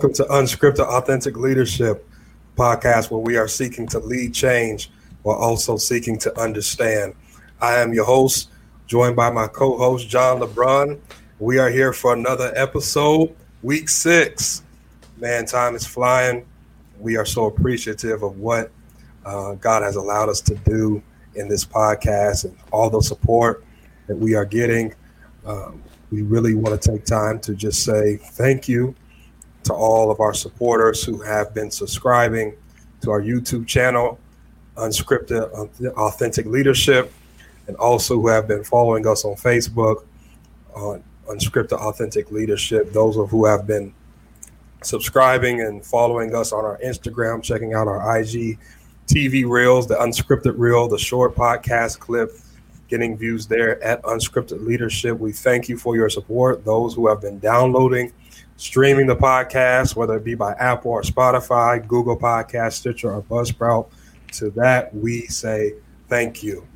welcome to Unscripted Authentic Leadership podcast, where we are seeking to lead change while also seeking to understand. I am your host, joined by my co host, John LeBron. We are here for another episode, week six. Man, time is flying. We are so appreciative of what uh, God has allowed us to do in this podcast and all the support that we are getting. Um, we really want to take time to just say thank you to all of our supporters who have been subscribing to our YouTube channel, Unscripted Authentic Leadership, and also who have been following us on Facebook on Unscripted Authentic Leadership. Those of who have been subscribing and following us on our Instagram, checking out our IG TV reels, the unscripted reel, the short podcast clip, getting views there at Unscripted Leadership. We thank you for your support. Those who have been downloading streaming the podcast, whether it be by Apple or Spotify, Google Podcast, Stitcher, or Buzzsprout. To that, we say thank you.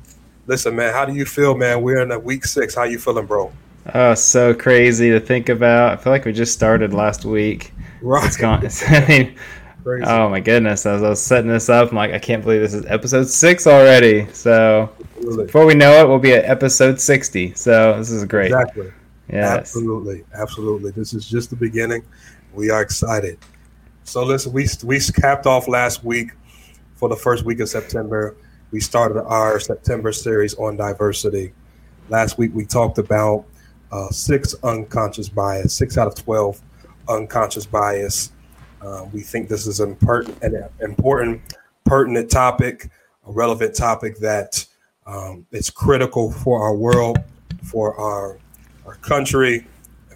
Listen, man, how do you feel, man? We're in week six. How you feeling, bro? Oh, so crazy to think about. I feel like we just started last week. Right. It's gone. I mean, crazy. oh my goodness! As I was setting this up, I'm like, I can't believe this is episode six already. So Absolutely. before we know it, we'll be at episode sixty. So this is great. Exactly. Yes. Absolutely. Absolutely. This is just the beginning. We are excited. So listen, we we capped off last week for the first week of September. We started our September series on diversity. Last week we talked about uh, six unconscious bias, six out of twelve unconscious bias. Uh, we think this is an important, an important, pertinent topic, a relevant topic that um, is critical for our world, for our country,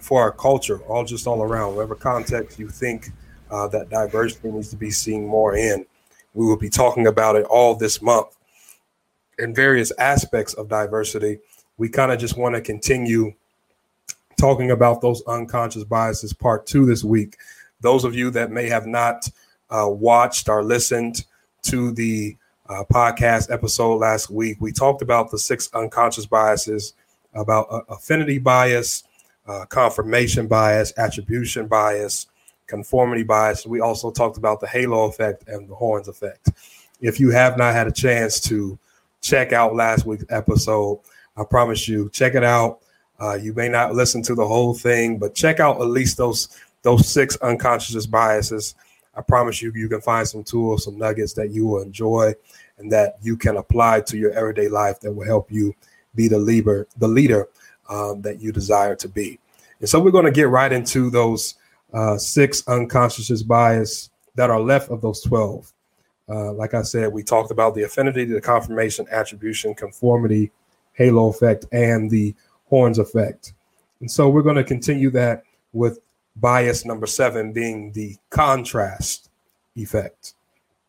for our culture, all just all around, whatever context you think uh, that diversity needs to be seen more in. We will be talking about it all this month in various aspects of diversity. We kind of just want to continue talking about those unconscious biases, part two this week. Those of you that may have not uh, watched or listened to the uh, podcast episode last week, we talked about the six unconscious biases about uh, affinity bias, uh, confirmation bias, attribution bias, conformity bias. We also talked about the halo effect and the horns effect. If you have not had a chance to check out last week's episode, I promise you, check it out. Uh, you may not listen to the whole thing, but check out at least those those six unconscious biases. I promise you, you can find some tools, some nuggets that you will enjoy, and that you can apply to your everyday life that will help you be the leader, the leader um, that you desire to be. And so we're going to get right into those uh, six unconscious bias that are left of those 12. Uh, like I said, we talked about the affinity, the confirmation, attribution, conformity, halo effect, and the horns effect. And so we're going to continue that with bias number seven being the contrast effect.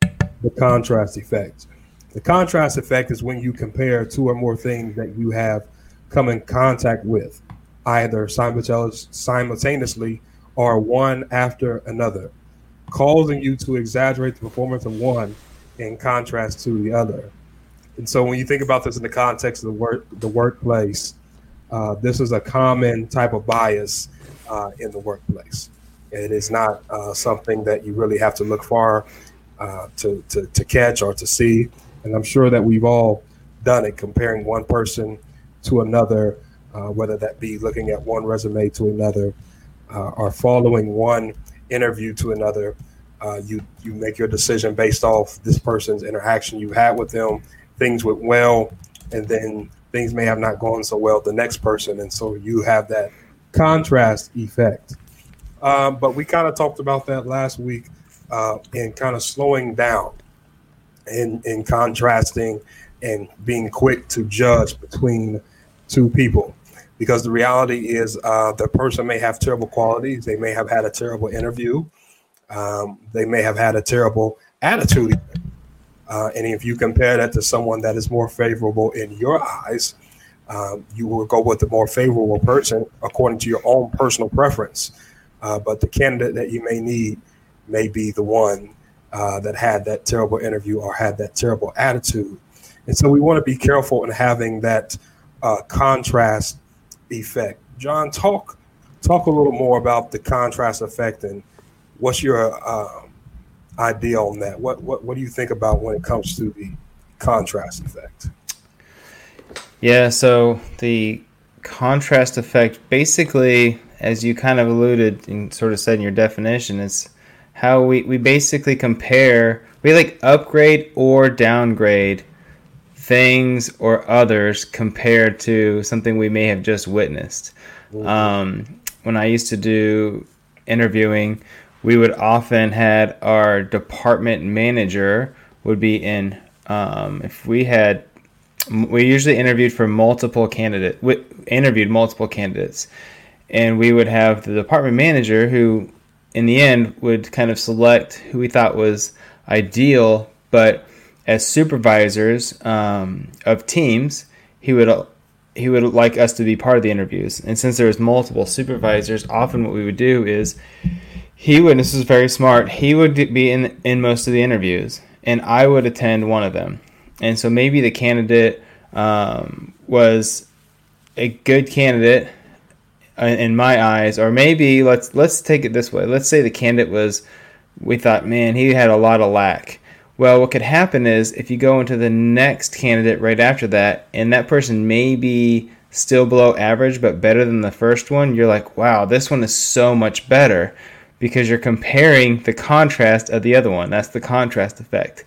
The contrast effect. The contrast effect is when you compare two or more things that you have come in contact with, either simultaneously or one after another, causing you to exaggerate the performance of one in contrast to the other. And so, when you think about this in the context of the work, the workplace, uh, this is a common type of bias uh, in the workplace. It is not uh, something that you really have to look far uh, to, to, to catch or to see. And I'm sure that we've all done it, comparing one person to another, uh, whether that be looking at one resume to another uh, or following one interview to another. Uh, you you make your decision based off this person's interaction you had with them. Things went well, and then things may have not gone so well the next person, and so you have that contrast effect. Um, but we kind of talked about that last week uh, in kind of slowing down in in contrasting and being quick to judge between two people. Because the reality is uh, the person may have terrible qualities they may have had a terrible interview um, they may have had a terrible attitude uh, and if you compare that to someone that is more favorable in your eyes um, you will go with the more favorable person according to your own personal preference. Uh, but the candidate that you may need may be the one uh, that had that terrible interview or had that terrible attitude. And so we want to be careful in having that uh, contrast effect. John, talk talk a little more about the contrast effect and what's your uh, idea on that? What, what what do you think about when it comes to the contrast effect? Yeah, so the contrast effect basically, as you kind of alluded and sort of said in your definition, is how we, we basically compare, we like upgrade or downgrade things or others compared to something we may have just witnessed. Um, when I used to do interviewing, we would often had our department manager would be in. Um, if we had, we usually interviewed for multiple candidate. Interviewed multiple candidates, and we would have the department manager who, in the end, would kind of select who we thought was ideal. But as supervisors um, of teams, he would he would like us to be part of the interviews. And since there was multiple supervisors, often what we would do is he would this is very smart he would be in in most of the interviews and i would attend one of them and so maybe the candidate um, was a good candidate Uh, in my eyes or maybe let's let's take it this way let's say the candidate was we thought man he had a lot of lack well what could happen is if you go into the next candidate right after that and that person may be still below average but better than the first one you're like wow this one is so much better because you're comparing the contrast of the other one. That's the contrast effect.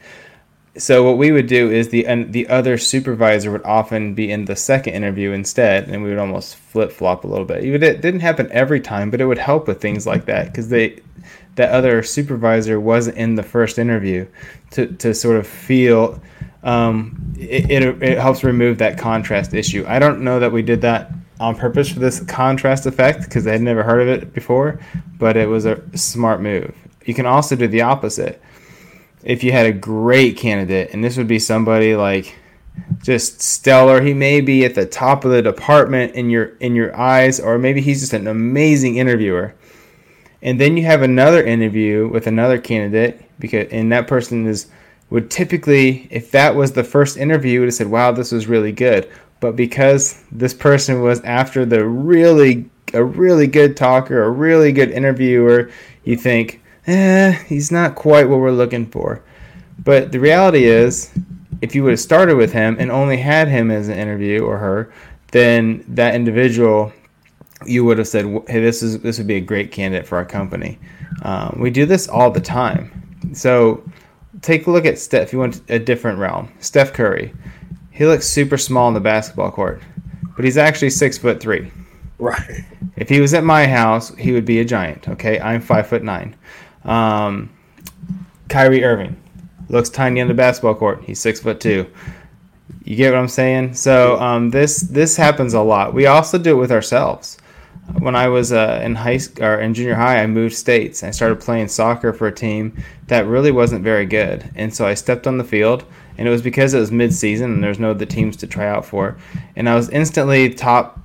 So what we would do is the the other supervisor would often be in the second interview instead, and we would almost flip flop a little bit. It didn't happen every time, but it would help with things like that because they that other supervisor wasn't in the first interview to to sort of feel. Um, it, it, it helps remove that contrast issue. I don't know that we did that on purpose for this contrast effect because they had never heard of it before, but it was a smart move. You can also do the opposite. If you had a great candidate, and this would be somebody like just stellar, he may be at the top of the department in your in your eyes, or maybe he's just an amazing interviewer. And then you have another interview with another candidate because and that person is would typically, if that was the first interview, would have said, "Wow, this was really good." but because this person was after the really a really good talker, a really good interviewer, you think, eh, he's not quite what we're looking for. But the reality is, if you would have started with him and only had him as an interview or her, then that individual, you would have said, hey, this is this would be a great candidate for our company. Um, we do this all the time. So take a look at Steph. If you want a different realm, Steph Curry. He looks super small on the basketball court, but he's actually six foot three. Right. If he was at my house, he would be a giant. Okay, I'm five foot nine. Um, Kyrie Irving looks tiny on the basketball court. He's six foot two. You get what I'm saying? So um, this this happens a lot. We also do it with ourselves. When I was uh, in high or in junior high, I moved states. I started playing soccer for a team that really wasn't very good, and so I stepped on the field and it was because it was mid-season and there's no other teams to try out for, and I was instantly top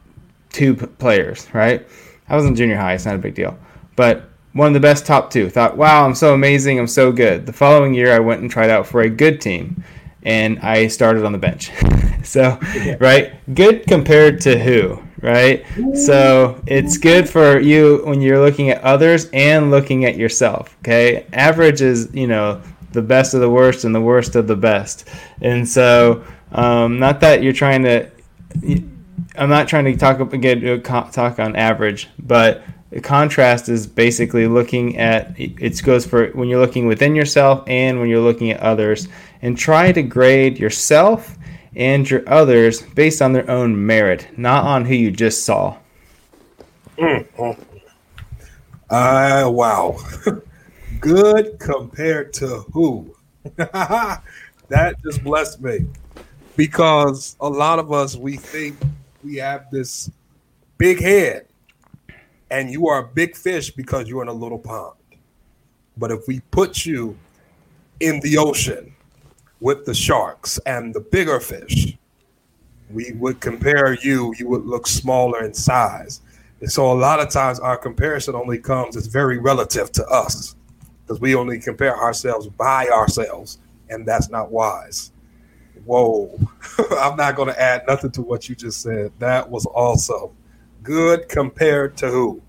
two players. Right, I was in junior high; it's not a big deal, but one of the best top two. Thought, wow, I'm so amazing, I'm so good. The following year, I went and tried out for a good team, and I started on the bench. so, right, good compared to who? Right, so it's good for you when you're looking at others and looking at yourself. Okay, average is you know the best of the worst and the worst of the best. And so, um, not that you're trying to. I'm not trying to talk again talk on average, but the contrast is basically looking at it goes for when you're looking within yourself and when you're looking at others, and try to grade yourself and your others based on their own merit, not on who you just saw. Mm-hmm. Uh, wow. Good compared to who? that just blessed me because a lot of us we think we have this big head and you are a big fish because you're in a little pond. But if we put you in the ocean with the sharks and the bigger fish, we would compare you, you would look smaller in size. And so a lot of times our comparison only comes, it's very relative to us because we only compare ourselves by ourselves, and that's not wise. Whoa, I'm not going to add nothing to what you just said. That was also good compared to who?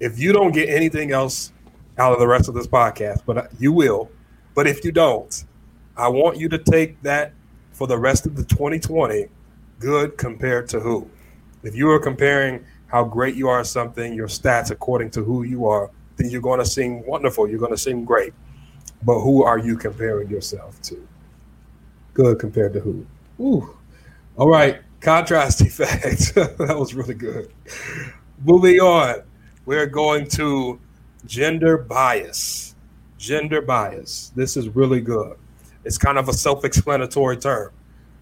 If you don't get anything else out of the rest of this podcast, but you will. But if you don't, I want you to take that for the rest of the 2020 good compared to who. If you are comparing how great you are at something, your stats according to who you are, then you're going to seem wonderful. You're going to seem great. But who are you comparing yourself to? Good compared to who? Ooh. All right. Contrast effect. that was really good. Moving on. We're going to gender bias. Gender bias. This is really good. It's kind of a self explanatory term,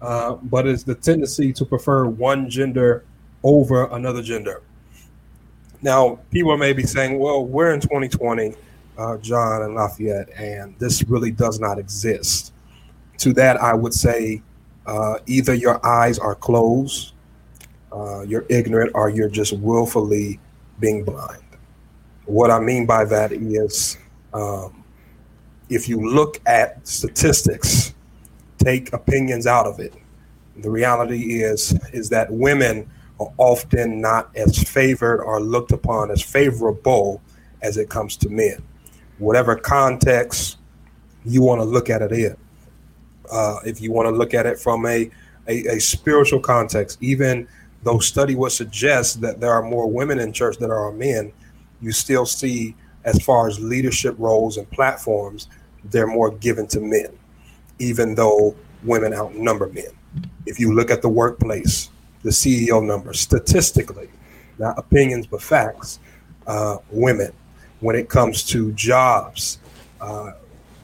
uh, but it's the tendency to prefer one gender over another gender. Now, people may be saying, well, we're in 2020, uh, John and La'Fayette, and this really does not exist. To that, I would say uh, either your eyes are closed, uh, you're ignorant, or you're just willfully being blind. What I mean by that is um, if you look at statistics, take opinions out of it. The reality is is that women are often not as favored or looked upon as favorable as it comes to men. Whatever context you want to look at it in. Uh, if you want to look at it from a, a, a, spiritual context, even though study would suggest that there are more women in church than there are men, you still see, as far as leadership roles and platforms, they're more given to men, even though women outnumber men. If you look at the workplace, the CEO numbers statistically, not opinions but facts. Uh, women, when it comes to jobs, uh,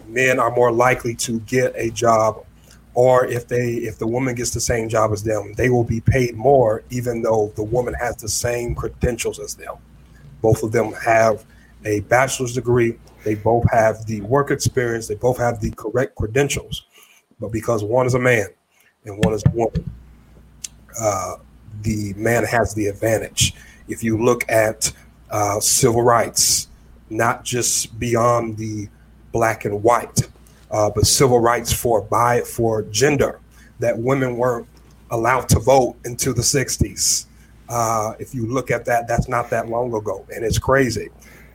men are more likely to get a job, or if they if the woman gets the same job as them, they will be paid more, even though the woman has the same credentials as them. Both of them have a bachelor's degree. They both have the work experience. They both have the correct credentials. But because one is a man and one is a woman, uh, the man has the advantage. If you look at uh, civil rights, not just beyond the black and white, uh, but civil rights for by for gender, that women weren't allowed to vote into the 60s. Uh, if you look at that, that's not that long ago, and it's crazy.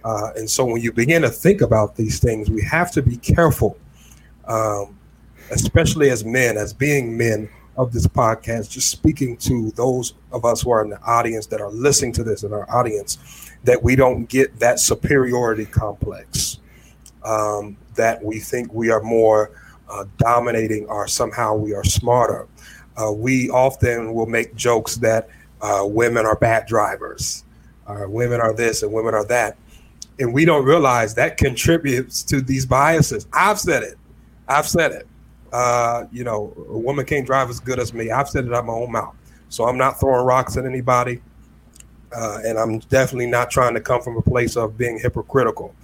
Uh, and so when you begin to think about these things, we have to be careful, um, especially as men, as being men, of this podcast, just speaking to those of us who are in the audience that are listening to this in our audience, that we don't get that superiority complex, um, that we think we are more uh, dominating or somehow we are smarter. Uh, we often will make jokes that uh, women are bad drivers, women are this and women are that. And we don't realize that contributes to these biases. I've said it. I've said it uh, you know, a woman can't drive as good as me. I've said it out my own mouth. So I'm not throwing rocks at anybody. Uh, and I'm definitely not trying to come from a place of being hypocritical.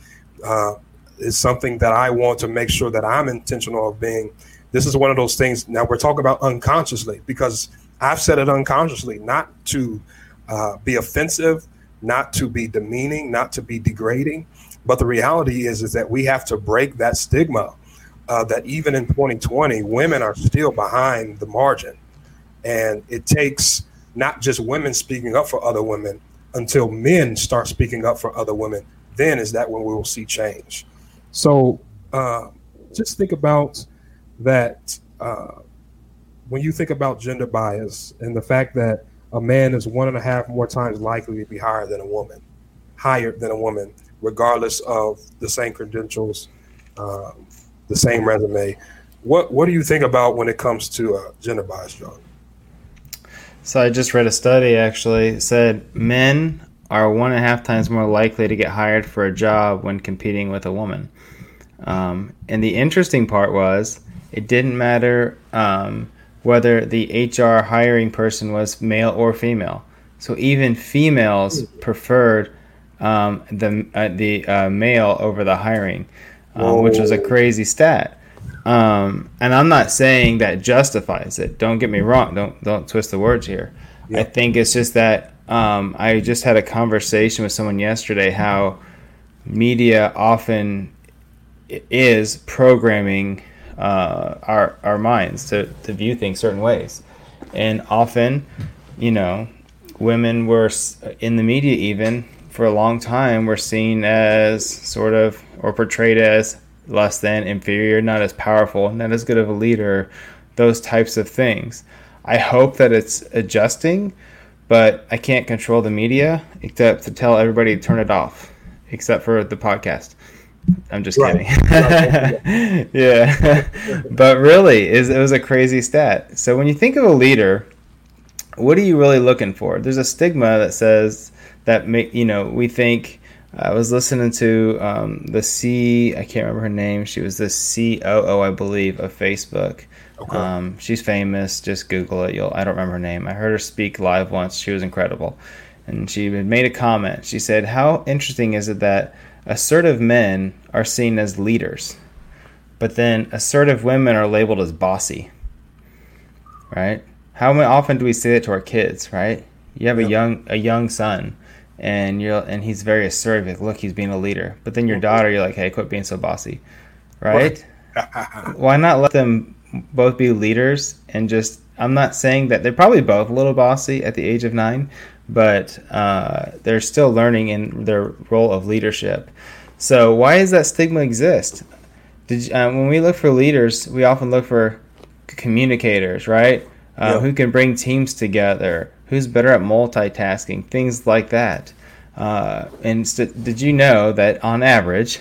Uh, it's something that I want to make sure that I'm intentional of being. This is one of those things. Now we're talking about unconsciously because I've said it unconsciously, not to uh, be offensive, not to be demeaning, not to be degrading. But the reality is, is that we have to break that stigma uh, that even in 2020, women are still behind the margin. And it takes not just women speaking up for other women until men start speaking up for other women. Then is that when we will see change. So uh, just think about that uh, when you think about gender bias and the fact that a man is one and a half more times likely to be higher than a woman, higher than a woman, regardless of the same credentials, um, the same resume. What what do you think about when it comes to uh, gender bias, John? So I just read a study actually said men are one and a half times more likely to get hired for a job when competing with a woman. Um, and the interesting part was it didn't matter um, whether the HR hiring person was male or female. So even females preferred um, the uh, the uh, male over the hiring um, which was a crazy stat. Um, and I'm not saying that justifies it. Don't get me wrong. Don't don't twist the words here. Yeah. I think it's just that um, I just had a conversation with someone yesterday how media often is programming uh, our our minds to, to view things certain ways, and often, you know, women were in the media even for a long time were seen as sort of or portrayed as less than, inferior, not as powerful, not as good of a leader, those types of things. I hope that it's adjusting, but I can't control the media except to tell everybody to turn it off, except for the podcast. I'm just right. kidding. yeah, but really, is it was a crazy stat. So when you think of a leader, what are you really looking for? There's a stigma that says that make you know we think. I was listening to um, the C. I can't remember her name. She was the COO, I believe, of Facebook. Okay. Um, she's famous. Just Google it. You'll. I don't remember her name. I heard her speak live once. She was incredible, and she made a comment. She said, "How interesting is it that assertive men are seen as leaders, but then assertive women are labeled as bossy. Right? How often do we say that to our kids? Right? You have a young a young son, and you're and he's very assertive. Look, he's being a leader. But then your daughter, you're like, hey, quit being so bossy, right? Why not let them both be leaders and just? I'm not saying that they're probably both a little bossy at the age of nine, but uh, they're still learning in their role of leadership. So why does that stigma exist? Did uh, when we look for leaders, we often look for communicators, right? Uh, Who can bring teams together? Who's better at multitasking? Things like that. Uh, and st- did you know that on average,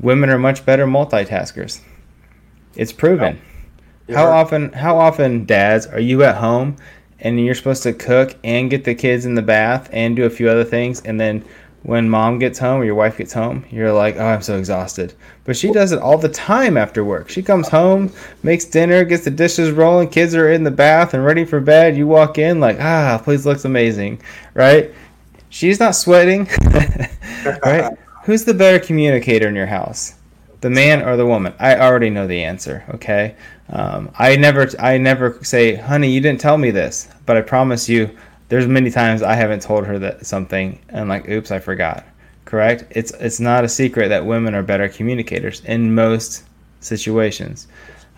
women are much better multitaskers? It's proven. How often? How often, dads, are you at home and you're supposed to cook and get the kids in the bath and do a few other things. And then when mom gets home or your wife gets home you're like oh i'm so exhausted. But she does it all the time after work. She comes home makes dinner gets the dishes rolling kids are in the bath and ready for bed. You walk in like ah please looks amazing right? She's not sweating right? Who's the better communicator in your house the man or the woman? I already know the answer okay um, I never, I never say, "Honey, you didn't tell me this," but I promise you, there's many times I haven't told her that something, and like, "Oops, I forgot." Correct? It's it's not a secret that women are better communicators in most situations.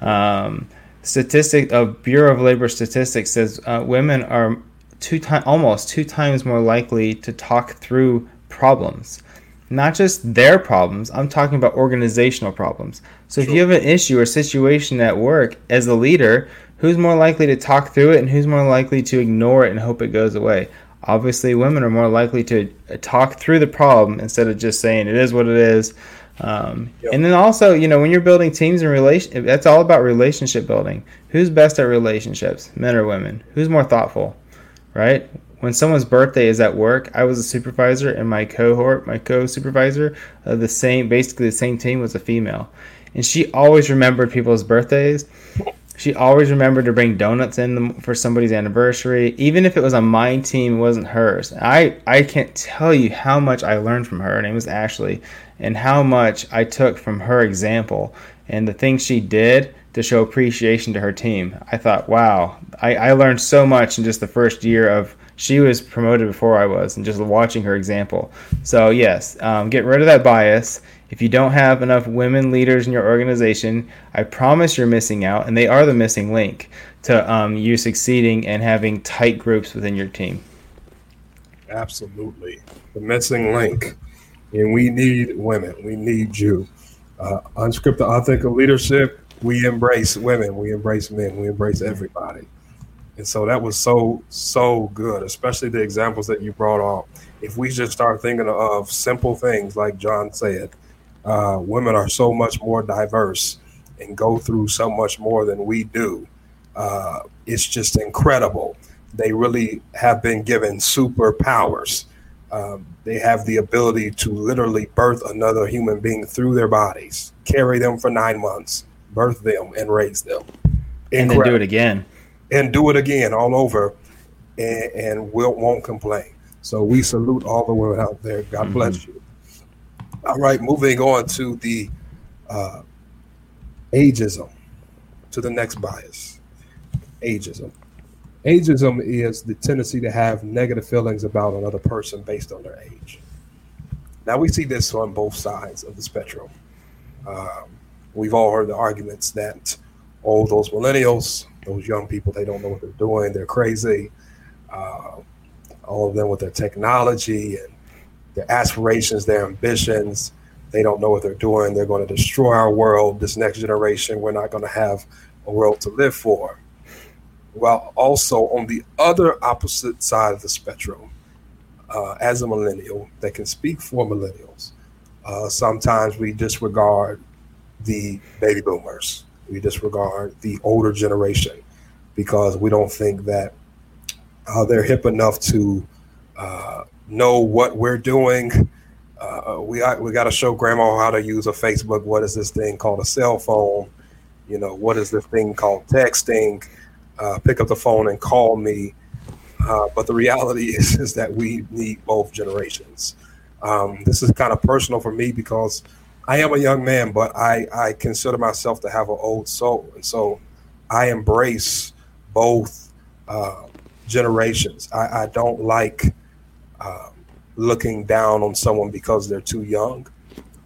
Um, statistic of Bureau of Labor Statistics says uh, women are two times, almost two times more likely to talk through problems not just their problems, I'm talking about organizational problems. So sure. if you have an issue or situation at work as a leader, who's more likely to talk through it and who's more likely to ignore it and hope it goes away? Obviously, women are more likely to uh, talk through the problem instead of just saying it is what it is. Um, yep. And then also, you know, when you're building teams and relation, that's all about relationship building. Who's best at relationships, men or women? Who's more thoughtful, right? When someone's birthday is at work, I was a supervisor, and my cohort, my co-supervisor, uh, the same, basically the same team, was a female, and she always remembered people's birthdays. She always remembered to bring donuts in for somebody's anniversary, even if it was on my team, it wasn't hers. I I can't tell you how much I learned from her. Her name was Ashley, and how much I took from her example and the things she did to show appreciation to her team. I thought, wow, I, I learned so much in just the first year of she was promoted before I was, and just watching her example. So yes, um, get rid of that bias. If you don't have enough women leaders in your organization, I promise you're missing out, and they are the missing link to um, you succeeding and having tight groups within your team. Absolutely, the missing link, and we need women. We need you. Uh, unscripted, authentic leadership. We embrace women. We embrace men. We embrace everybody. And so that was so, so good, especially the examples that you brought up. If we just start thinking of simple things, like John said, uh, women are so much more diverse and go through so much more than we do. Uh, it's just incredible. They really have been given superpowers. Um, they have the ability to literally birth another human being through their bodies, carry them for nine months, birth them, and raise them. Incredible. And then do it again and do it again all over and, and we'll, won't complain. So we salute all the women out there. God mm-hmm. bless you. All right, moving on to the uh, ageism, to the next bias. Ageism. Ageism is the tendency to have negative feelings about another person based on their age. Now, we see this on both sides of the spectrum. Um, we've all heard the arguments that, oh, those millennials, those young people, they don't know what they're doing. They're crazy. Uh, all of them with their technology and their aspirations, their ambitions. They don't know what they're doing. They're going to destroy our world. This next generation, we're not going to have a world to live for. While also on the other opposite side of the spectrum, uh, as a millennial that can speak for millennials, uh, sometimes we disregard the baby boomers. We disregard the older generation because we don't think that uh, they're hip enough to uh, know what we're doing. Uh, we we got to show grandma how to use a Facebook. What is this thing called a cell phone? You know, what is this thing called texting? Uh, pick up the phone and call me. Uh, but the reality is, is that we need both generations. Um, this is kind of personal for me because I am a young man, but I, I consider myself to have an old soul. And so I embrace both uh, generations. I, I, don't like uh, looking down on someone because they're too young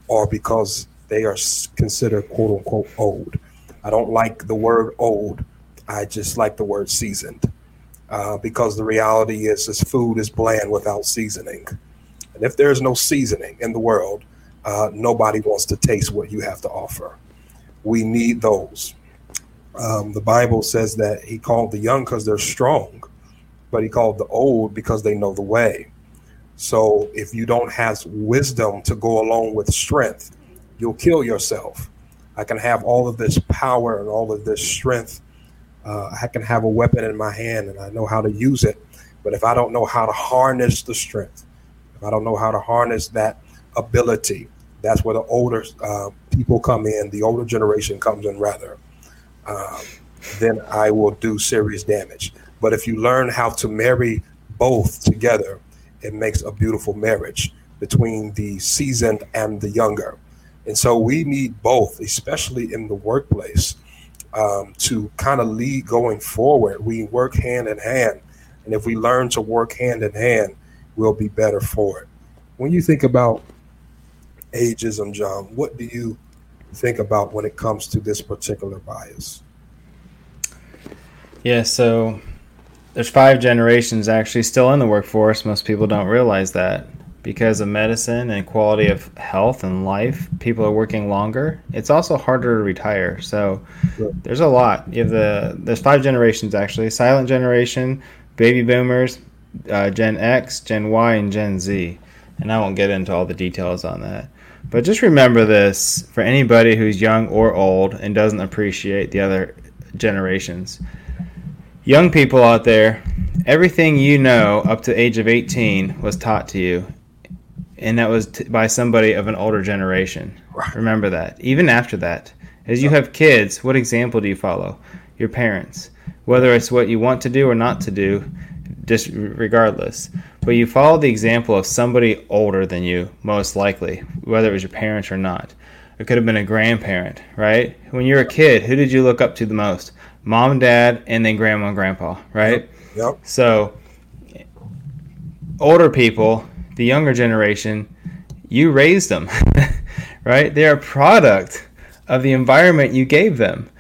or because they are considered quote unquote old. I don't like the word old. I just like the word seasoned uh, because the reality is this food is bland without seasoning. And if there's no seasoning in the world, uh, nobody wants to taste what you have to offer. We need those. Um, the Bible says that he called the young because they're strong, but he called the old because they know the way. So if you don't have wisdom to go along with strength, you'll kill yourself. I can have all of this power and all of this strength. Uh, I can have a weapon in my hand and I know how to use it. But if I don't know how to harness the strength, if I don't know how to harness that ability, that's where the older uh, people come in, the older generation comes in rather, um, then I will do serious damage. But if you learn how to marry both together, it makes a beautiful marriage between the seasoned and the younger. And so we need both, especially in the workplace, um, to kind of lead going forward. We work hand in hand. And if we learn to work hand in hand, we'll be better for it. When you think about ageism, John, what do you think about when it comes to this particular bias? Yeah, so there's five generations actually still in the workforce. Most people don't realize that because of medicine and quality of health and life, people are working longer. It's also harder to retire. So there's a lot. You have the there's five generations actually: silent generation, baby boomers, uh, Gen X, Gen Y, and Gen Z. And I won't get into all the details on that. But just remember this for anybody who's young or old and doesn't appreciate the other generations. Young people out there, everything you know up to the age of 18 was taught to you. And that was t- by somebody of an older generation. Remember that. Even after that, as you have kids, what example do you follow? Your parents. Whether it's what you want to do or not to do, just regardless. But you follow the example of somebody older than you, most likely, whether it was your parents or not. It could have been a grandparent, right? When you were a kid, who did you look up to the most? Mom, dad, and then grandma and grandpa, right? Yep. yep. So, older people, the younger generation, you raised them, right? They're a product of the environment you gave them.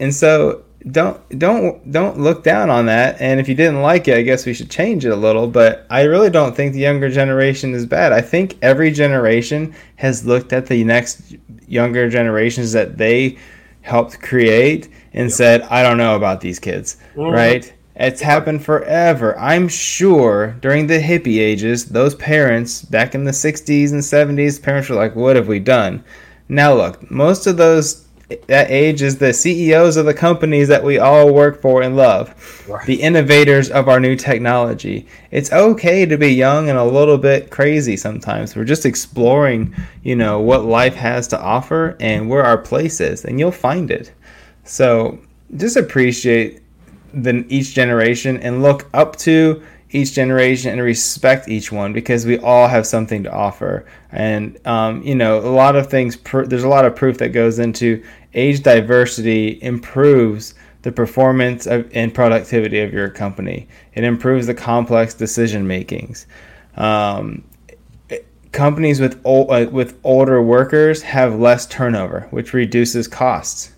And so don't don't don't look down on that. And if you didn't like it i guess we should change it a little but i really don't think the younger generation is bad. I think every generation has looked at the next younger generations that they helped create and yeah. said i don't know about these kids mm-hmm. right? It's happened forever. I'm sure during the hippie ages those parents back in the 60s and 70s parents were like what have we done? Now look most of those that age is the CEOs of the companies that we all work for and love, right. the innovators of our new technology. It's okay to be young and a little bit crazy sometimes. We're just exploring, you know, what life has to offer and where our place is, and you'll find it. So just appreciate the each generation and look up to each generation and respect each one because we all have something to offer. And um, you know, a lot of things. Pr- there's a lot of proof that goes into age diversity improves the performance of, and productivity of your company. It improves the complex decision makings. Um, companies with uh, with older workers have less turnover, which reduces costs,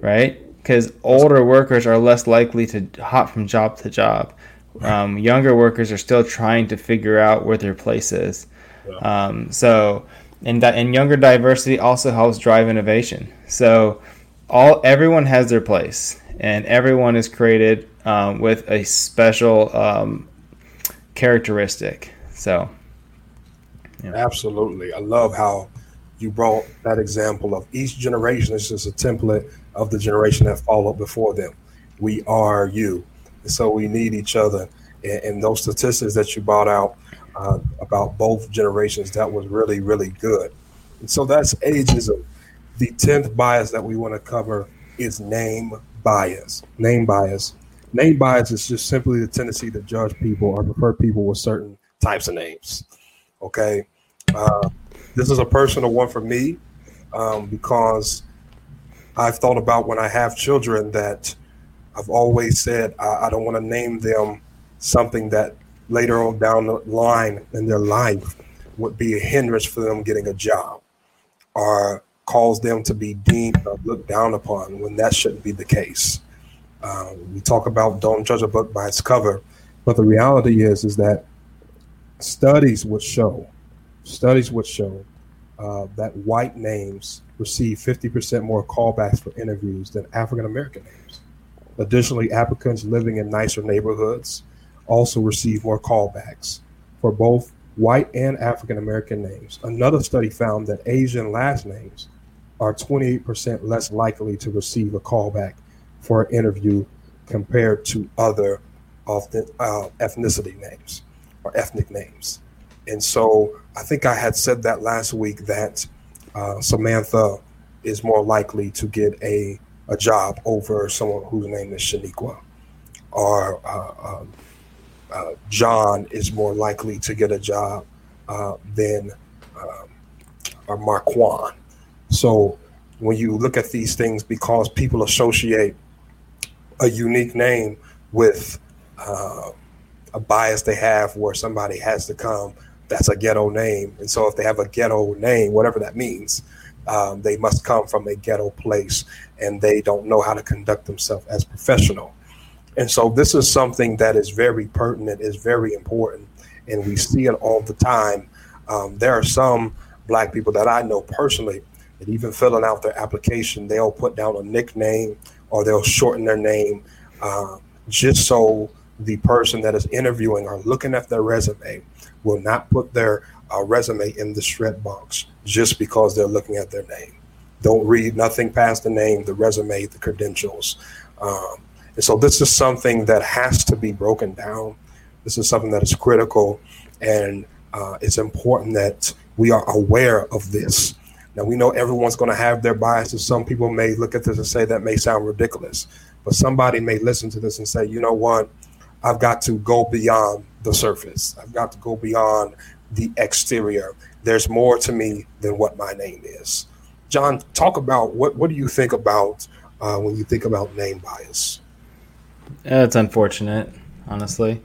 right? Because older workers are less likely to hop from job to job. Um, younger workers are still trying to figure out where their place is. Um, so, and that and younger diversity also helps drive innovation. So, all everyone has their place, and everyone is created um, with a special um, characteristic. So, yeah. absolutely, I love how you brought that example of each generation is just a template of the generation that followed before them. We are you, so we need each other. And, and those statistics that you brought out uh, about both generations, that was really, really good. And so that's ageism. The tenth bias that we want to cover is name bias. Name bias. Name bias is just simply the tendency to judge people or prefer people with certain types of names. Okay. Uh, this is a personal one for me um, because I've thought about when I have children that I've always said I, I don't want to name them something that later on down the line in their life would be a hindrance for them getting a job or cause them to be deemed or looked down upon when that shouldn't be the case. Um, we talk about don't judge a book by its cover, but the reality is is that studies would show studies would show uh, that white names receive 50% more callbacks for interviews than African American names. Additionally, applicants living in nicer neighborhoods also receive more callbacks for both white and African American names. Another study found that Asian last names are 28% less likely to receive a callback for an interview compared to other uh, ethnicity names or ethnic names. And so I think I had said that last week that uh, Samantha is more likely to get a, a job over someone whose name is Shaniqua, or uh, um, uh, John is more likely to get a job uh, than um, or Marquand. So when you look at these things, because people associate a unique name with uh, a bias they have where somebody has to come that's a ghetto name. And so if they have a ghetto name, whatever that means, um, they must come from a ghetto place and they don't know how to conduct themselves as professional. And so this is something that is very pertinent, is very important, and we see it all the time. Um, there are some black people that I know personally that even filling out their application, they'll put down a nickname or they'll shorten their name uh, just so the person that is interviewing or looking at their resume will not put their uh, resume in the shred box just because they're looking at their name. Don't read nothing past the name, the resume, the credentials. Um, and so this is something that has to be broken down. This is something that is critical, and uh, it's important that we are aware of this. Now, we know everyone's going to have their biases. Some people may look at this and say that may sound ridiculous, but somebody may listen to this and say, you know what? I've got to go beyond the surface. I've got to go beyond the exterior. There's more to me than what my name is. John, talk about what what do you think about uh, when you think about name bias? Yeah, It's unfortunate, honestly.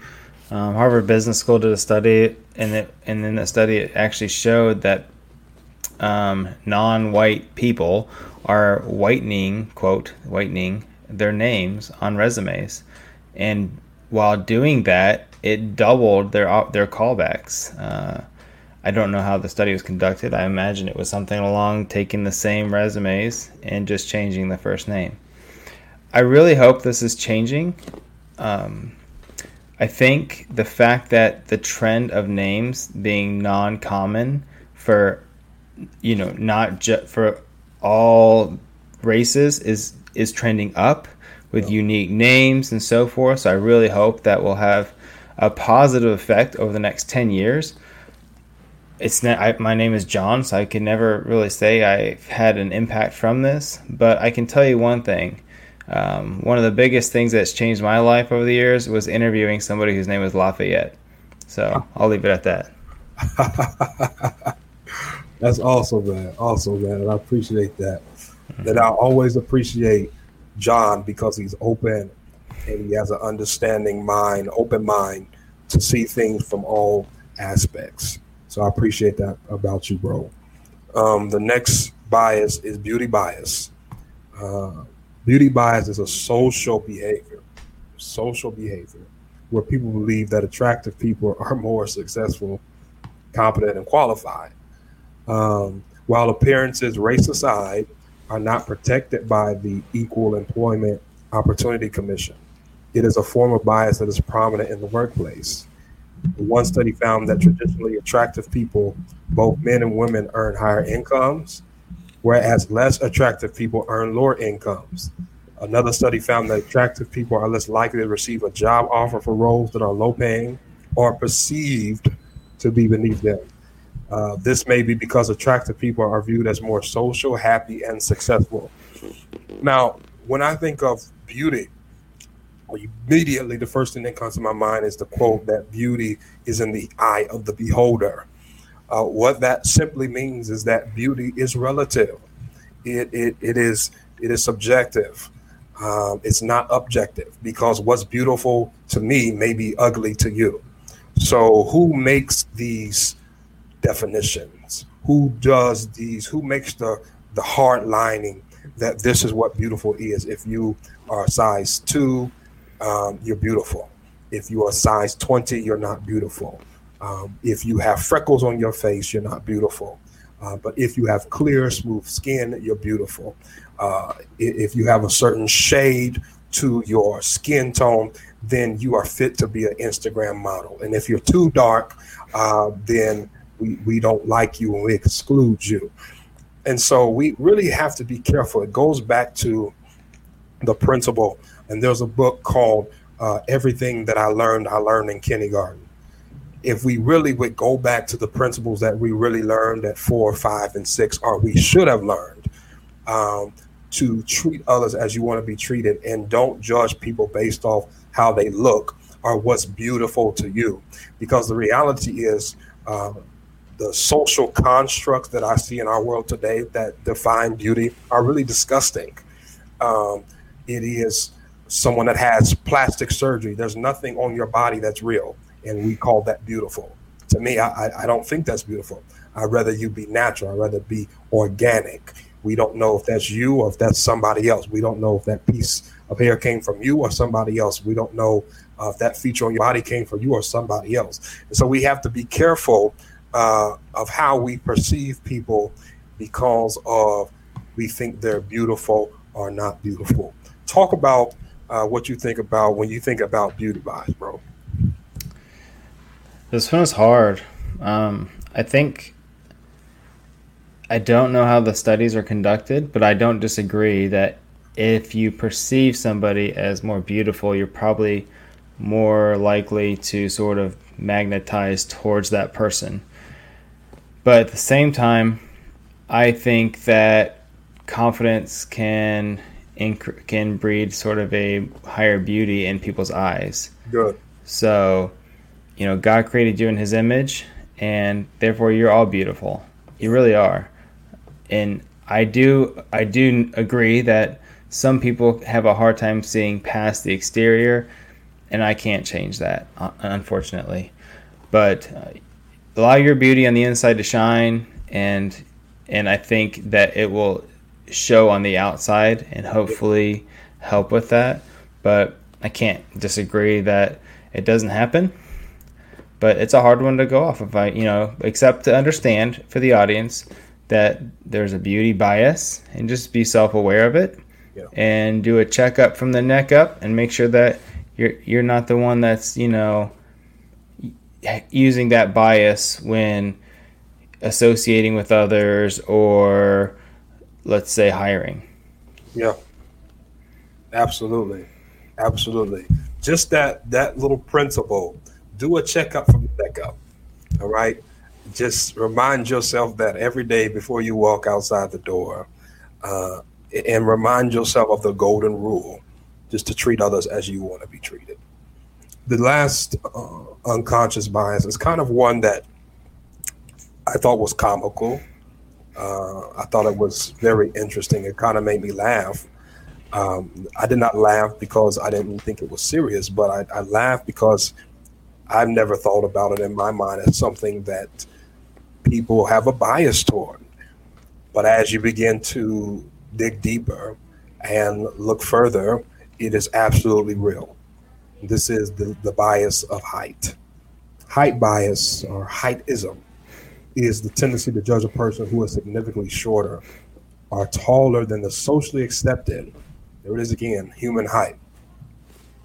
Um, Harvard Business School did a study, and it and in the study it actually showed that um, non-white people are whitening quote whitening their names on resumes, and while doing that, it doubled their their callbacks. Uh, I don't know how the study was conducted. I imagine it was something along taking the same resumes and just changing the first name. I really hope this is changing. Um, I think the fact that the trend of names being non-common for, you know, not just for all races is is trending up with unique names and so forth. So I really hope that we'll have a positive effect over the next 10 years. It's not, I, my name is John, so I can never really say I've had an impact from this, but I can tell you one thing. Um, one of the biggest things that's changed my life over the years was interviewing somebody whose name was La'Fayette. So I'll leave it at that. that's awesome, man. Awesome, man. And I appreciate that. Mm-hmm. I always appreciate John because he's open and he has an understanding mind, open mind to see things from all aspects. So I appreciate that about you, bro. Um, the next bias is beauty bias. Uh, beauty bias is a social behavior, social behavior where people believe that attractive people are more successful competent, and qualified. Um, while appearances, race aside, are not protected by the Equal Employment Opportunity Commission, it is a form of bias that is prominent in the workplace. One study found that traditionally attractive people, both men and women, earn higher incomes, whereas less attractive people earn lower incomes. Another study found that attractive people are less likely to receive a job offer for roles that are low paying or perceived to be beneath them. Uh, this may be because attractive people are viewed as more social, happy, and successful. Now, when I think of beauty, immediately the first thing that comes to my mind is the quote that beauty is in the eye of the beholder. Uh, what that simply means is that beauty is relative. It, it, it is it is subjective. Um, it's not objective because what's beautiful to me may be ugly to you. So who makes these definitions? Who does these? Who makes the the hard lining that this is what beautiful is? If you are size two, um, you're beautiful. If you are size 20, you're not beautiful. Um, if you have freckles on your face, you're not beautiful. Uh, but if you have clear, smooth skin, you're beautiful. Uh, if you have a certain shade to your skin tone, then you are fit to be an Instagram model. And if you're too dark, uh, then we, we don't like you and we exclude you. And so we really have to be careful. It goes back to the principle and there's a book called uh, Everything That I Learned, I Learned in Kindergarten. If we really would go back to the principles that we really learned at four, five, and six, or we should have learned, um, to treat others as you want to be treated and don't judge people based off how they look or what's beautiful to you. Because the reality is, uh, the social constructs that I see in our world today that define beauty are really disgusting. Um, it is someone that has plastic surgery. There's nothing on your body that's real, and we call that beautiful. To me, I, I don't think that's beautiful. I'd rather you be natural. I'd rather be organic. We don't know if that's you or if that's somebody else. We don't know if that piece of hair came from you or somebody else. We don't know uh, if that feature on your body came from you or somebody else. And so we have to be careful uh, of how we perceive people because of we think they're beautiful or not beautiful. Talk about uh, what you think about when you think about beauty bias, bro. This one is hard. Um, I think I don't know how the studies are conducted, but I don't disagree that if you perceive somebody as more beautiful, you're probably more likely to sort of magnetize towards that person. But at the same time, I think that confidence can inc- can breed sort of a higher beauty in people's eyes. Good. So, you know, God created you in His image, and therefore you're all beautiful. You really are. And I do, I do agree that some people have a hard time seeing past the exterior, and I can't change that, unfortunately. But uh, allow your beauty on the inside to shine, and and I think that it will show on the outside and hopefully help with that. But I can't disagree that it doesn't happen. But it's a hard one to go off of. I, you know, except to understand for the audience that there's a beauty bias and just be self-aware of it yeah. and do a checkup from the neck up and make sure that you're you're not the one that's you know using that bias when associating with others or let's say hiring. Yeah. Absolutely. Absolutely. Just that that little principle. Do a checkup from the checkup. All right. Just remind yourself that every day before you walk outside the door, uh, and remind yourself of the golden rule, just to treat others as you want to be treated. The last uh, unconscious bias is kind of one that I thought was comical uh, I thought it was very interesting. It kind of made me laugh. Um, I did not laugh because I didn't think it was serious, but I, I laughed because I've never thought about it in my mind as something that people have a bias toward. But as you begin to dig deeper and look further, it is absolutely real. This is the, the bias of height. Height bias or heightism is the tendency to judge a person who is significantly shorter or taller than the socially accepted, there it is again, human height.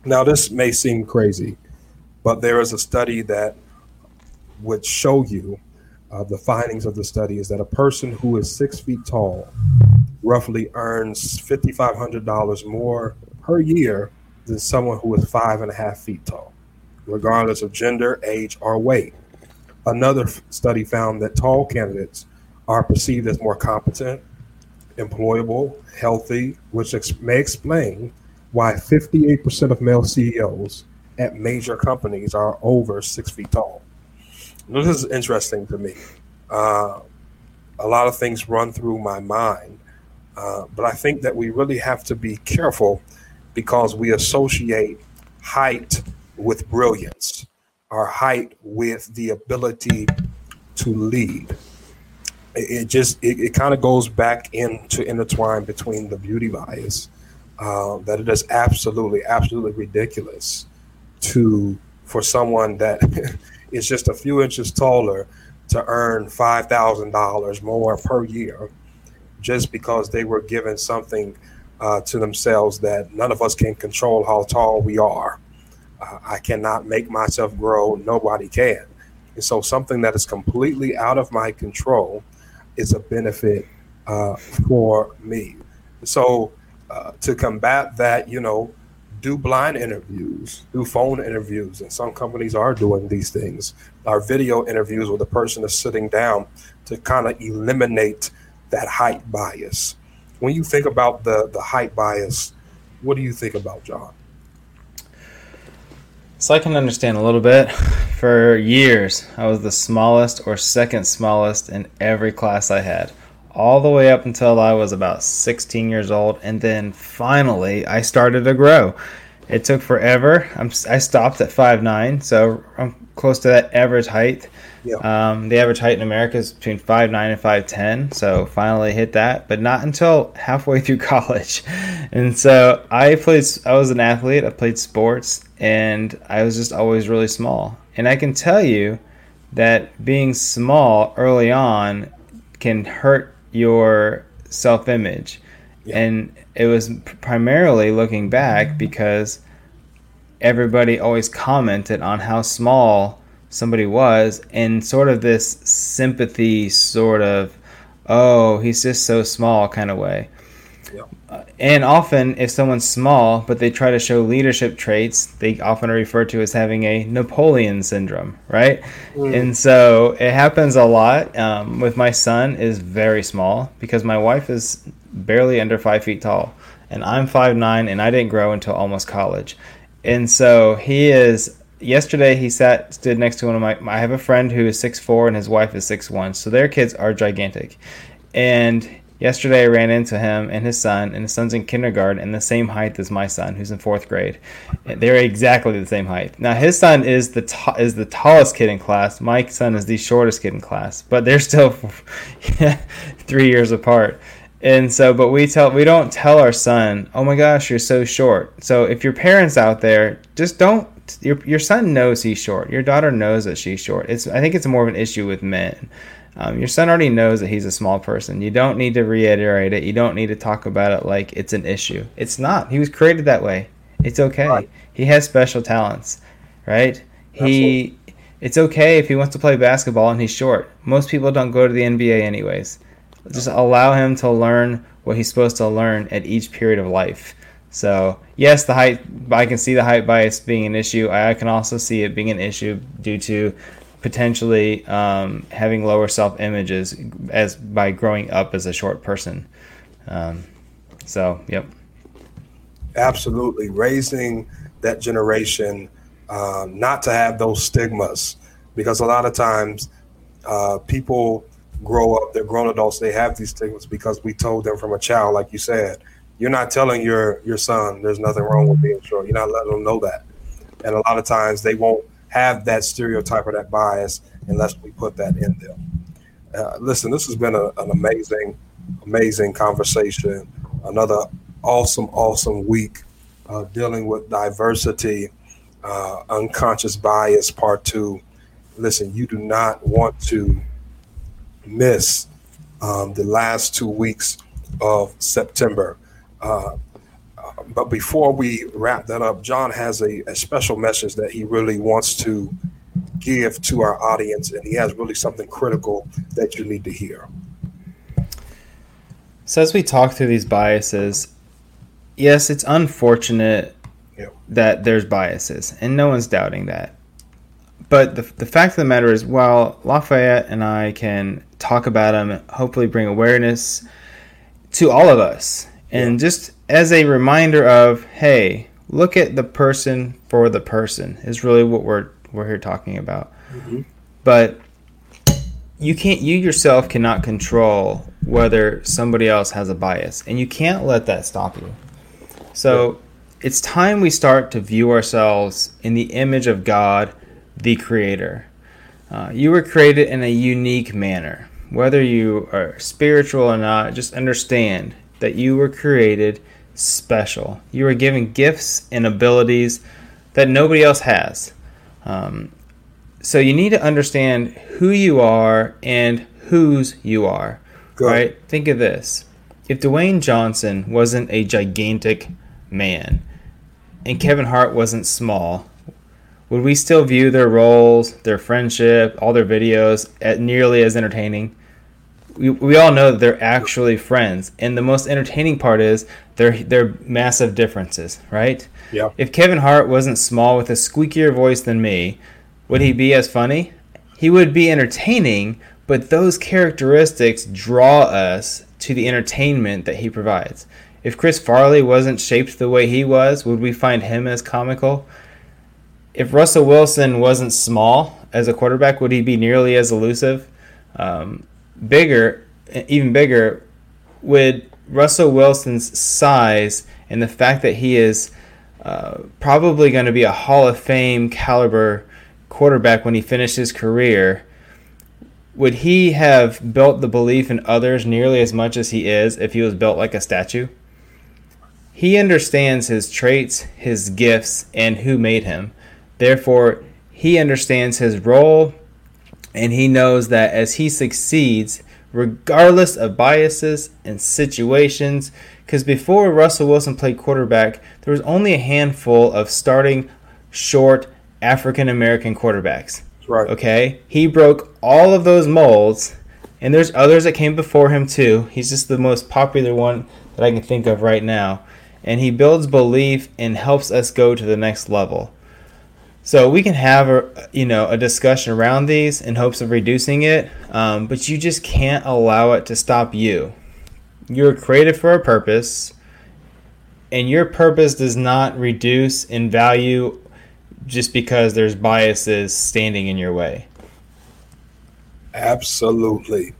Now, this may seem crazy, but there is a study that would show you uh, the findings of the study is that a person who is six feet tall roughly earns $5,500 more per year than someone who is five and a half feet tall, regardless of gender, age, or weight. Another study found that tall candidates are perceived as more competent, employable, healthy, which ex- may explain why 58% of male CEOs at major companies are over six feet tall. This is interesting to me. Uh, a lot of things run through my mind, uh, but I think that we really have to be careful because we associate height with brilliance, or height with the ability to lead. It, it just it, it kind of goes back into intertwine between the beauty bias uh, that it is absolutely absolutely ridiculous to for someone that is just a few inches taller to earn five thousand dollars more per year just because they were given something uh, to themselves that none of us can control how tall we are. I cannot make myself grow. Nobody can. And so something that is completely out of my control is a benefit uh, for me. So uh, to combat that, you know, do blind interviews, do phone interviews, and some companies are doing these things. Our video interviews where the person is sitting down to kind of eliminate that height bias. When you think about the the height bias, what do you think about, John? So I can understand a little bit. For years, I was the smallest or second smallest in every class I had all the way up until I was about 16 years old, and then finally I started to grow. It took forever. I'm, I stopped at five nine, so I'm close to that average height. Yeah. Um, the average height in America is between five nine and five ten, so finally hit that, but not until halfway through college. And so I played. I was an athlete. I played sports, and I was just always really small. And I can tell you that being small early on can hurt your self image. Yeah. And it was primarily looking back mm-hmm. because everybody always commented on how small somebody was and sort of this sympathy sort of oh he's just so small kind of way and often, if someone's small but they try to show leadership traits, they often are referred to as having a Napoleon syndrome, right? Mm. And so it happens a lot. Um, with my son, is very small because my wife is barely under five feet tall, and I'm five nine, and I didn't grow until almost college. And so he is. Yesterday, he sat stood next to one of my. I have a friend who is six four, and his wife is six one. So their kids are gigantic, and Yesterday, I ran into him and his son, and his son's in kindergarten and the same height as my son, who's in fourth grade. They're exactly the same height. Now, his son is the t- is the tallest kid in class. My son is the shortest kid in class, but they're still three years apart. And so, but we tell we don't tell our son, "Oh my gosh, you're so short." So, if your parents out there, just don't. Your your son knows he's short. Your daughter knows that she's short. It's I think it's more of an issue with men um, your son already knows that he's a small person. You don't need to reiterate it. You don't need to talk about it like it's an issue. It's not. He was created that way. It's okay. Right. He has special talents, right? He. It's okay if he wants to play basketball and he's short. Most people don't go to the NBA anyways. Just allow him to learn what he's supposed to learn at each period of life. So yes, the height. I can see the height bias being an issue. I can also see it being an issue due to potentially um, having lower self images as by growing up as a short person. Um, so, yep. Absolutely, raising that generation um, not to have those stigmas, because a lot of times uh, people grow up, they're grown adults, they have these stigmas because we told them from a child, like you said, you're not telling your your son there's nothing wrong with being short. You're not letting them know that, and a lot of times they won't have that stereotype or that bias unless we put that in them. Uh, listen, this has been a, an amazing, amazing conversation. Another awesome, awesome week uh, dealing with diversity, uh, unconscious bias, part two. Listen, you do not want to miss um, the last two weeks of September. But before we wrap that up, John has a, a special message that he really wants to give to our audience, and he has really something critical that you need to hear. So, as we talk through these biases, yes, it's unfortunate that there's biases, and no one's doubting that. But the, the fact of the matter is, while La'Fayette and I can talk about them, hopefully bring awareness to all of us, and just as a reminder of, hey, look at the person for the person is really what we're we're here talking about. Mm-hmm. But you can't you yourself cannot control whether somebody else has a bias, and you can't let that stop you. So. Yeah it's time we start to view ourselves in the image of God, the Creator. Uh, you were created in a unique manner. Whether you are spiritual or not, just understand that you were created special. You were given gifts and abilities that nobody else has. Um, so you need to understand who you are and whose you are. Good. Right? Think of this. If Dwayne Johnson wasn't a gigantic man, and Kevin Hart wasn't small, would we still view their roles, their friendship, all their videos at nearly as entertaining? We, we all know that they're actually friends, and the most entertaining part is their their massive differences, right? Yeah. If Kevin Hart wasn't small with a squeakier voice than me, would he be as funny? He would be entertaining, but those characteristics draw us to the entertainment that he provides. If Chris Farley wasn't shaped the way he was, would we find him as comical? If Russell Wilson wasn't small as a quarterback, would he be nearly as elusive? Um, bigger, even bigger, with Russell Wilson's size and the fact that he is uh, probably going to be a Hall of Fame caliber quarterback when he finishes his career, would he have built the belief in others nearly as much as he is if he was built like a statue? He understands his traits, his gifts, and who made him. Therefore, he understands his role and he knows that as he succeeds, regardless of biases and situations, because before Russell Wilson played quarterback, there was only a handful of starting short African American quarterbacks. Right. Okay? He broke all of those molds, and there's others that came before him too. He's just the most popular one that I can think of right now and he builds belief and helps us go to the next level. So we can have a you know a discussion around these in hopes of reducing it, um, but you just can't allow it to stop you. You're created for a purpose, and your purpose does not reduce in value just because there's biases standing in your way. Absolutely.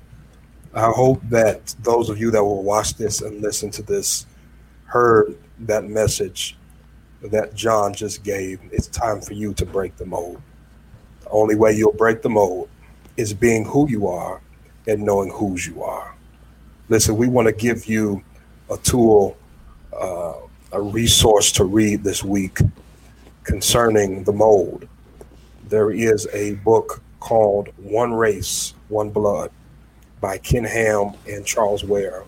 I hope that those of you that will watch this and listen to this heard that message that John just gave, it's time for you to break the mold. The only way you'll break the mold is being who you are and knowing whose you are. Listen, we want to give you a tool, uh, a resource to read this week concerning the mold. There is a book called One Race, One Blood by Ken Ham and Charles Ware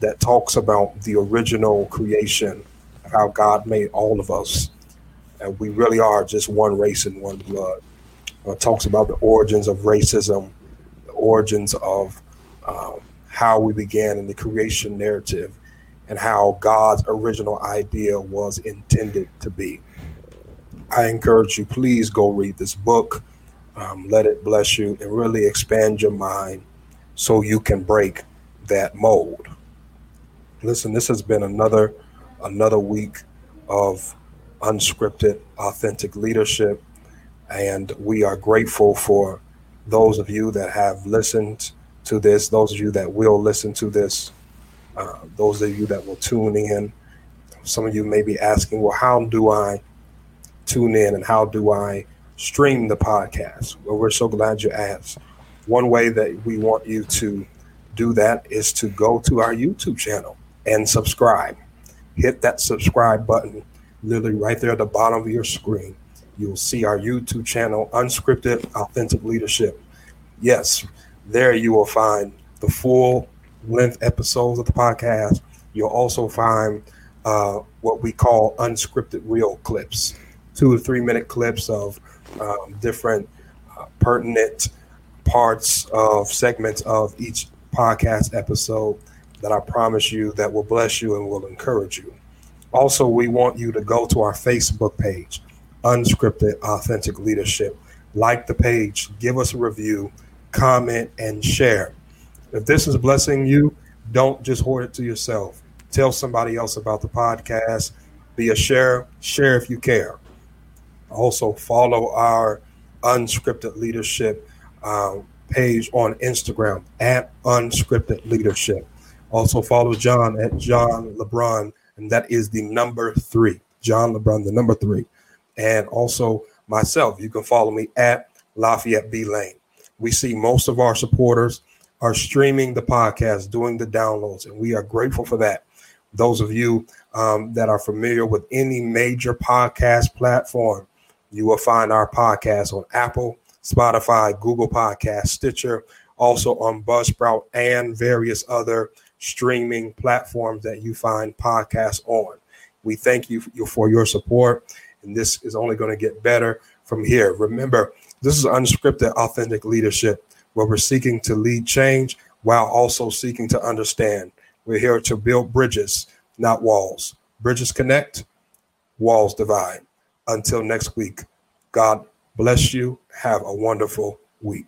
that talks about the original creation, how God made all of us. And we really are just one race and one blood. Uh, talks about the origins of racism, the origins of um, how we began in the creation narrative, and how God's original idea was intended to be. I encourage you, please go read this book. Um, let it bless you and really expand your mind so you can break that mold. Listen, this has been another another week of unscripted, authentic leadership, and we are grateful for those of you that have listened to this, those of you that will listen to this, uh, those of you that will tune in. Some of you may be asking, well, how do I tune in and how do I stream the podcast? Well, we're so glad you asked. One way that we want you to do that is to go to our YouTube channel and subscribe. Hit that subscribe button literally right there at the bottom of your screen. You'll see our YouTube channel, Unscripted Authentic Leadership. Yes, There you will find the full length episodes of the podcast. You'll also find uh, what we call unscripted real clips, two or three minute clips of um, different uh, pertinent parts of segments of each podcast episode that I promise you that will bless you and will encourage you. Also, we want you to go to our Facebook page, Unscripted Authentic Leadership. Like the page, give us a review, comment, and share. If this is blessing you, don't just hoard it to yourself. Tell somebody else about the podcast. Be a share. Share if you care. Also, follow our Unscripted Leadership um, page on Instagram at Unscripted Leadership. Also, follow John at John LeBron, and that is the number three. John LeBron, the number three. And also myself, you can follow me at La'Fayette B Lane. We see most of our supporters are streaming the podcast, doing the downloads, and we are grateful for that. Those of you um, that are familiar with any major podcast platform, you will find our podcast on Apple, Spotify, Google Podcast, Stitcher, also on Buzzsprout, and various other streaming platforms that you find podcasts on. We thank you for your support, and this is only going to get better from here. Remember, this is unscripted, authentic leadership where we're seeking to lead change while also seeking to understand. We're here to build bridges, not walls. Bridges connect, walls divide. Until next week, God bless you. Have a wonderful week.